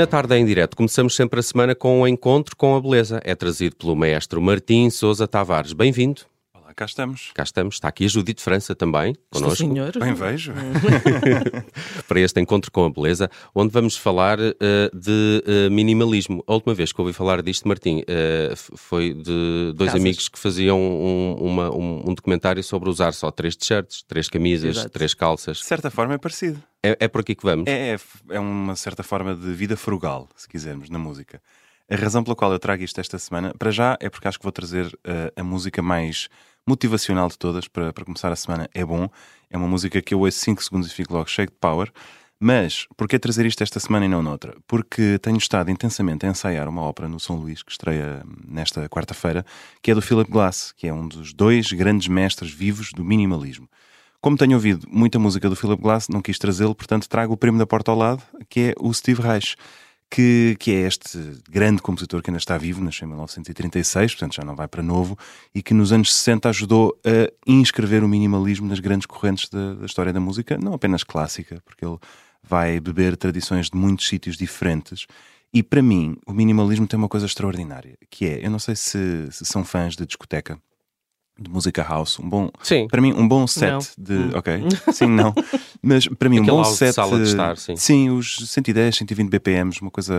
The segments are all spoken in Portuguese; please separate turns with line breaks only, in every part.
Na tarde em direto, começamos sempre a semana com um encontro com a beleza. É trazido pelo maestro Martim Sousa Tavares. Bem-vindo.
Cá estamos.
Cá estamos. Está aqui a Judite França também, connosco.
Estou, senhor.
Bem vejo.
para este encontro com a beleza, onde vamos falar uh, de uh, minimalismo. A última vez que ouvi falar disto, Martim, uh, foi de dois
Casas.
amigos que faziam um, uma- um- um documentário sobre usar só três t-shirts, três camisas,
Exato.
três calças.
De certa forma é parecido.
É, é por aqui que vamos.
É, é, é uma certa forma de vida frugal, se quisermos, na música. A razão pela qual eu trago isto esta semana, para já, é porque acho que vou trazer eh, a música mais motivacional de todas para, para começar a semana. É bom. É uma música que eu ouço 5 segundos e fico logo cheio de power. Mas, porquê trazer isto esta semana e não noutra? Porque tenho estado intensamente a ensaiar uma ópera no São Luís, que estreia nesta quarta-feira, que é do Philip Glass, que é um dos dois grandes mestres vivos do minimalismo. Como tenho ouvido muita música do Philip Glass, não quis trazê-lo, portanto trago o primo da porta ao lado, que é o Steve Reich, que, que é este grande compositor que ainda está vivo, nasceu em 1936, portanto já não vai para novo, e que nos anos 60 ajudou a inscrever o minimalismo nas grandes correntes da, da história da música, não apenas clássica, porque ele vai beber tradições de muitos sítios diferentes. E para mim, o minimalismo tem uma coisa extraordinária, que é, eu não sei se, se são fãs de discoteca, de música house, um bom,
Sim.
para mim, um bom set
Não.
de. Ok, sim, não. Mas para mim, um
Aquele
bom
house de
set.
sala de estar, sim.
os 110, 120 BPMs, uma coisa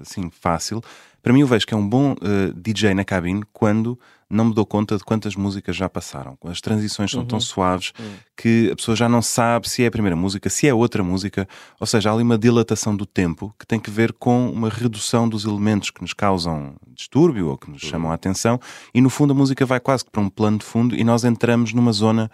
assim fácil. Para mim, eu vejo que é um bom eh, DJ na cabine quando não me dou conta de quantas músicas já passaram. As transições são
Uhum.
tão suaves que a pessoa já não sabe se é a primeira música, se é outra música. Ou seja, há ali uma dilatação do tempo que tem que ver com uma redução dos elementos que nos causam distúrbio ou que nos chamam a atenção. E no fundo, a música vai quase que para um plano de fundo e nós entramos numa zona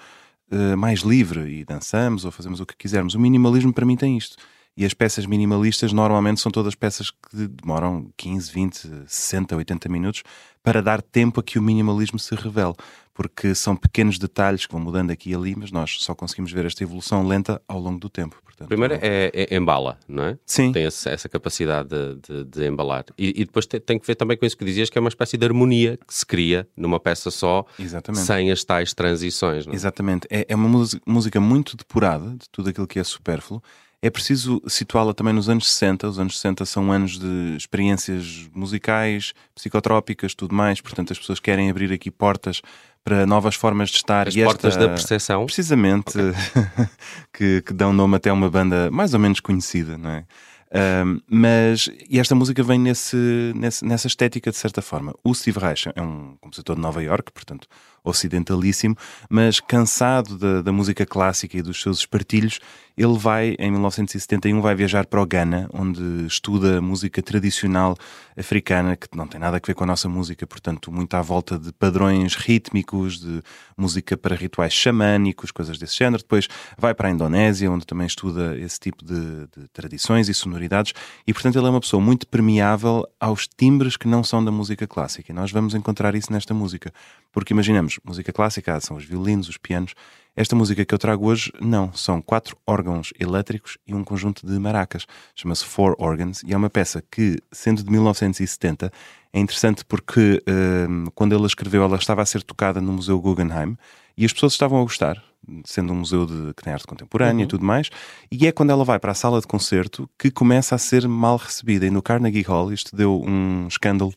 mais livre e dançamos ou fazemos o que quisermos. O minimalismo para mim tem isto. E as peças minimalistas normalmente são todas peças que demoram 15, 20, 60, 80 minutos para dar tempo a que o minimalismo se revele. Porque são pequenos detalhes que vão mudando aqui e ali, mas nós só conseguimos ver esta evolução lenta ao longo do tempo. Portanto,
Primeiro é, é embala, não é?
Sim.
Tem esse- essa capacidade de, de- de embalar. E, e depois tem, tem que ver também com isso que dizias, que é uma espécie de harmonia que se cria numa peça só,
Exatamente.
sem as tais transições. É?
Exatamente. É, é uma música, música muito depurada de tudo aquilo que é supérfluo. É preciso situá-la também nos anos 60. Os anos 60 são anos de experiências musicais, psicotrópicas, tudo mais. Portanto, as pessoas querem abrir aqui portas para novas formas de estar.
As
e
portas
esta-
da percepção.
Precisamente, que, que dão nome até a uma banda mais ou menos conhecida, não é? Ahm, mas e esta música vem nesse, nesse- nessa estética de certa forma. O Steve Reich é um compositor de Nova York, portanto ocidentalíssimo, mas cansado da, da música clássica e dos seus espartilhos, ele vai em 1971 vai viajar para o Ghana, onde estuda música tradicional africana que não tem nada a ver com a nossa música, portanto muito à volta de padrões rítmicos, de música para rituais xamânicos, coisas desse género. Depois vai para a Indonésia, onde também estuda esse tipo de, de tradições e sonoridades, e portanto ele é uma pessoa muito permeável aos timbres que não são da música clássica. E nós vamos encontrar isso nesta música, porque imaginamos, música clássica são os violinos, os pianos. Esta música que eu trago hoje, não, são quatro órgãos elétricos e um conjunto de maracas. Chama-se Four Organs e é uma peça que, sendo de 1970, é interessante porque hum, quando ele a escreveu, ela estava a ser tocada no Museu Guggenheim e as pessoas estavam a gostar, sendo um museu de, que tem arte contemporânea e tudo mais. E é quando ela vai para a sala de concerto que começa a ser mal recebida. E no Carnegie Hall isto deu um escândalo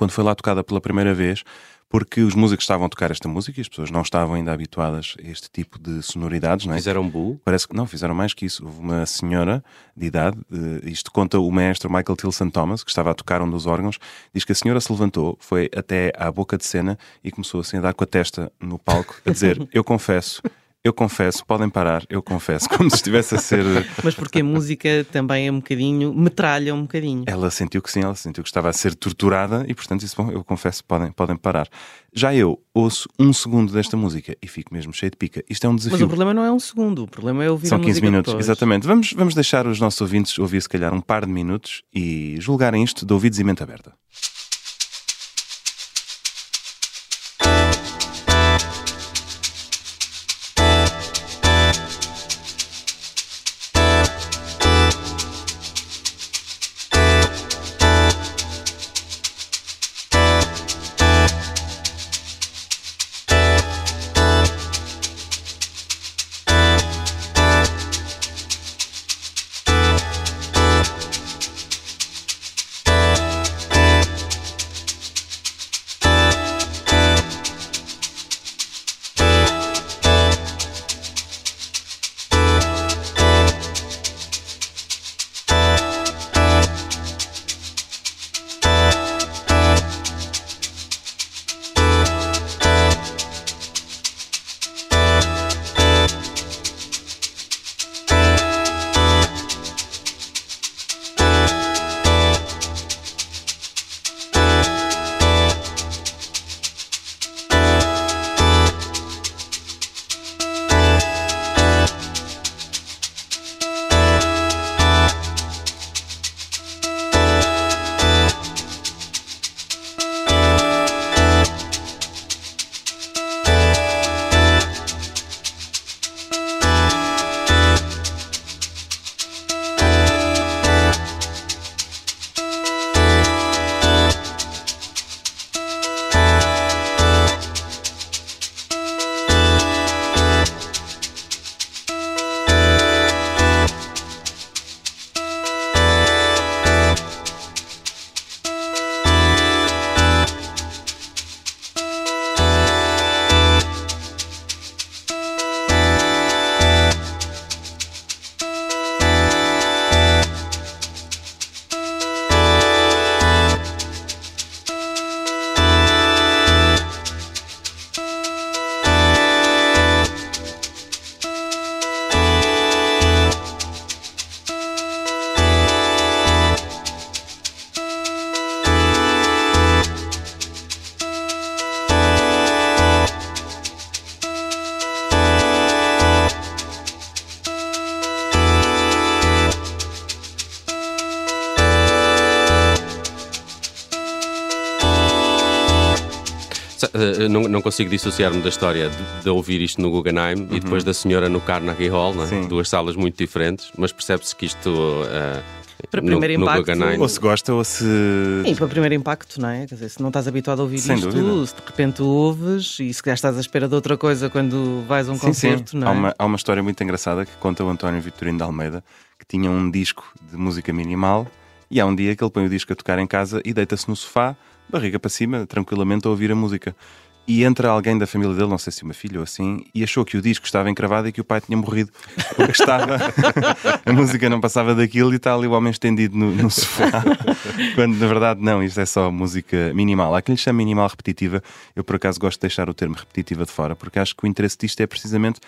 quando foi lá tocada pela primeira vez, porque os músicos estavam a tocar esta música e as pessoas não estavam ainda habituadas a este tipo de sonoridades, não é?
Fizeram bu.
Parece que não, fizeram mais que isso. Houve uma senhora de idade, isto conta o maestro Michael Tilson Thomas, que estava a tocar um dos órgãos, diz que a senhora se levantou, foi até à boca de cena e começou assim a dar com a testa no palco, a dizer: Eu confesso. Eu confesso, podem parar, eu confesso, como se estivesse a ser.
Mas porque a música também é um bocadinho, metralha um bocadinho.
Ela sentiu que sim, ela sentiu que estava a ser torturada e, portanto, isso, bom, eu confesso, podem, podem parar. Já eu ouço um segundo desta música e fico mesmo cheio de pica. Isto é um
Mas o
desafio.
problema não é um segundo, o problema é ouvir
São
a
15
música
minutos,
depois.
exatamente. Vamos, vamos deixar os nossos ouvintes ouvir, se calhar, um par de minutos e julgarem isto de ouvidos e mente aberta.
Uh, não, não consigo dissociar-me da história de, de, ouvir isto no Guggenheim uhum. e depois da senhora no Carnegie Hall, é? duas salas muito diferentes, mas percebe-se que isto. Uh,
para primeiro
no,
impacto.
No
ou se gosta ou se.
Sim, para primeiro impacto, não é? Quer dizer, se não estás habituado a ouvir Sem isto, dúvida. se de repente ouves e se calhar estás à espera de outra coisa quando vais a um sim, concerto,
sim.
não
é?
Há
uma, há uma história muito engraçada que conta o António Vitorino de Almeida que tinha um disco de música minimal e há um dia que ele põe o disco a tocar em casa e deita-se no sofá, barriga para cima, tranquilamente a ouvir a música. E entra alguém da família dele, não sei se uma filha ou assim, e achou que o disco estava encravado e que o pai tinha morrido. Porque estava. a música não passava daquilo e está ali o homem estendido no, no sofá. Quando na verdade não, isto é só música minimal. Há quem lhe chama minimal repetitiva. Eu por acaso gosto de deixar o termo repetitiva de fora, porque acho que o interesse disto é precisamente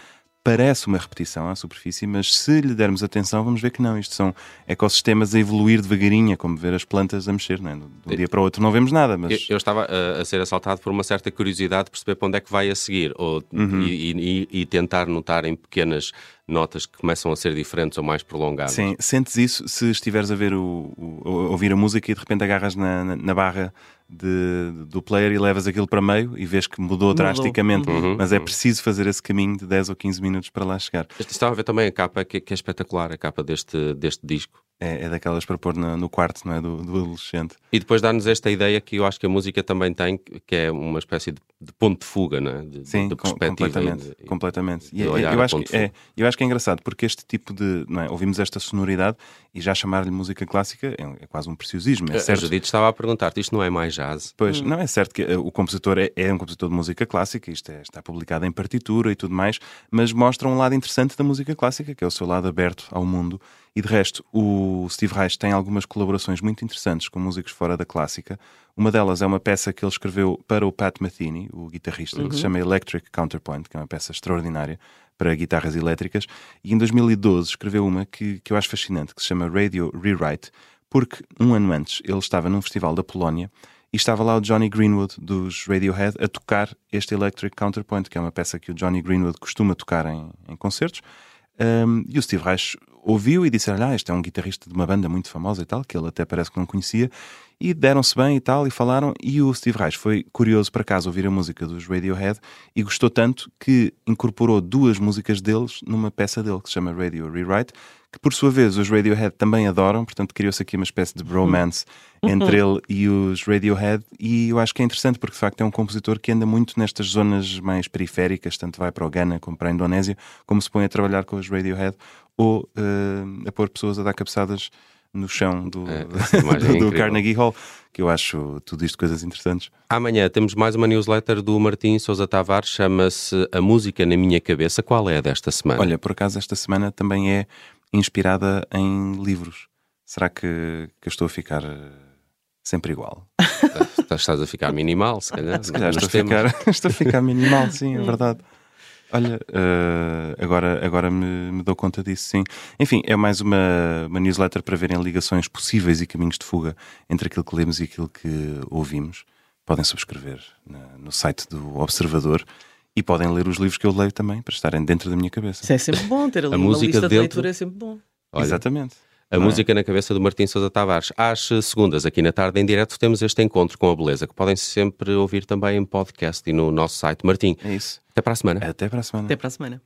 parece uma repetição à superfície, mas se lhe dermos atenção, vamos ver que não. Isto são ecossistemas a evoluir devagarinho, como ver as plantas a mexer. Não é? De um dia para o outro não vemos nada. Mas...
Eu, eu estava a, a, ser assaltado por uma certa curiosidade de perceber para onde é que vai a seguir ou, uhum. e, e, e, tentar notar em pequenas notas que começam a ser diferentes ou mais prolongadas.
Sim, sentes isso se estiveres a ver o, o, ouvir a música e de repente agarras na, na, na barra de, do player e levas aquilo para meio e vês que mudou, mudou. drasticamente. Uhum. Mas é uhum. preciso fazer esse caminho de 10 ou 15 minutos para lá chegar.
Estava a ver também a capa que, que é espetacular, a capa deste, deste disco.
É, é daquelas para pôr no, no quarto não é? Do, do, adolescente.
E depois dá-nos esta ideia que eu acho que a música também tem, que é uma espécie de, de ponto de fuga, não é? de,
Sim,
de
completamente.
De,
completamente. E, eu, acho que, é, eu acho que é engraçado porque este tipo de. Não é? Ouvimos esta sonoridade e já chamar-lhe música clássica é, é, quase um preciosismo. É certo?
A Judite estava a perguntar-te, isto não é mais jazz?
Pois, hum. não é certo que uh, o compositor é, é, um compositor de música clássica, isto é, está publicado em partitura e tudo mais, mas mostra um lado interessante da música clássica, que é o seu lado aberto ao mundo e de resto, o Steve Reich tem algumas colaborações muito interessantes com músicos fora da clássica. Uma delas é uma peça que ele escreveu para o Pat Metheny, o guitarrista, uhum. que se uhum. chama Electric Counterpoint, que é uma peça extraordinária para guitarras elétricas. E em 2012 escreveu uma que, que eu acho fascinante, que se chama Radio Rewrite, porque um ano antes ele estava num festival da Polónia e estava lá o Johnny Greenwood dos Radiohead a tocar este Electric Counterpoint, que é uma peça que o Johnny Greenwood costuma tocar em, em concertos. Um, e o Steve Reich ouviu e disse: Ah, este é um guitarrista de uma banda muito famosa e tal, que ele até parece que não conhecia. E deram-se bem e tal, e falaram. E o Steve Reich foi curioso para casa ouvir a música dos Radiohead e gostou tanto que incorporou duas músicas deles numa peça dele que se chama Radio Rewrite, que por sua vez os Radiohead também adoram, portanto criou-se aqui uma espécie de bromance entre ele e os Radiohead, e eu acho que é interessante porque de facto é um compositor que anda muito nestas zonas mais periféricas, tanto vai para o Ghana como para a Indonésia, como se põe a trabalhar com os Radiohead ou uh, a pôr pessoas a dar cabeçadas no chão do, é, do, do Carnegie Hall, que eu acho tudo isto coisas interessantes.
Amanhã temos mais uma newsletter do Martim Sousa Tavares, chama-se A Música na Minha Cabeça. Qual é a desta semana?
Olha, por acaso esta semana também é inspirada em livros. Será que, que eu estou a ficar eh, sempre igual?
Estás a ficar minimal, se calhar.
Se calhar estou a, ficar, estou a ficar minimal, sim, é verdade. Olha, uh, agora, agora me, me, dou conta disso, sim. Enfim, é mais uma, uma newsletter para verem ligações possíveis e caminhos de fuga entre aquilo que lemos e aquilo que ouvimos. Podem subscrever na, no site do Observador e podem ler os livros que eu leio também para estarem dentro da minha cabeça.
Isso é sempre bom, ter ali a uma música lista dentro... de leitura é sempre bom.
Olha, Exatamente.
A não música é? na cabeça do Martim Sousa Tavares. Às segundas, aqui na tarde, em direto, temos este encontro com a beleza, que podem sempre ouvir também em podcast e no nosso site. Martim,
é isso.
Até para a semana.
Até para a semana.
Até para a semana.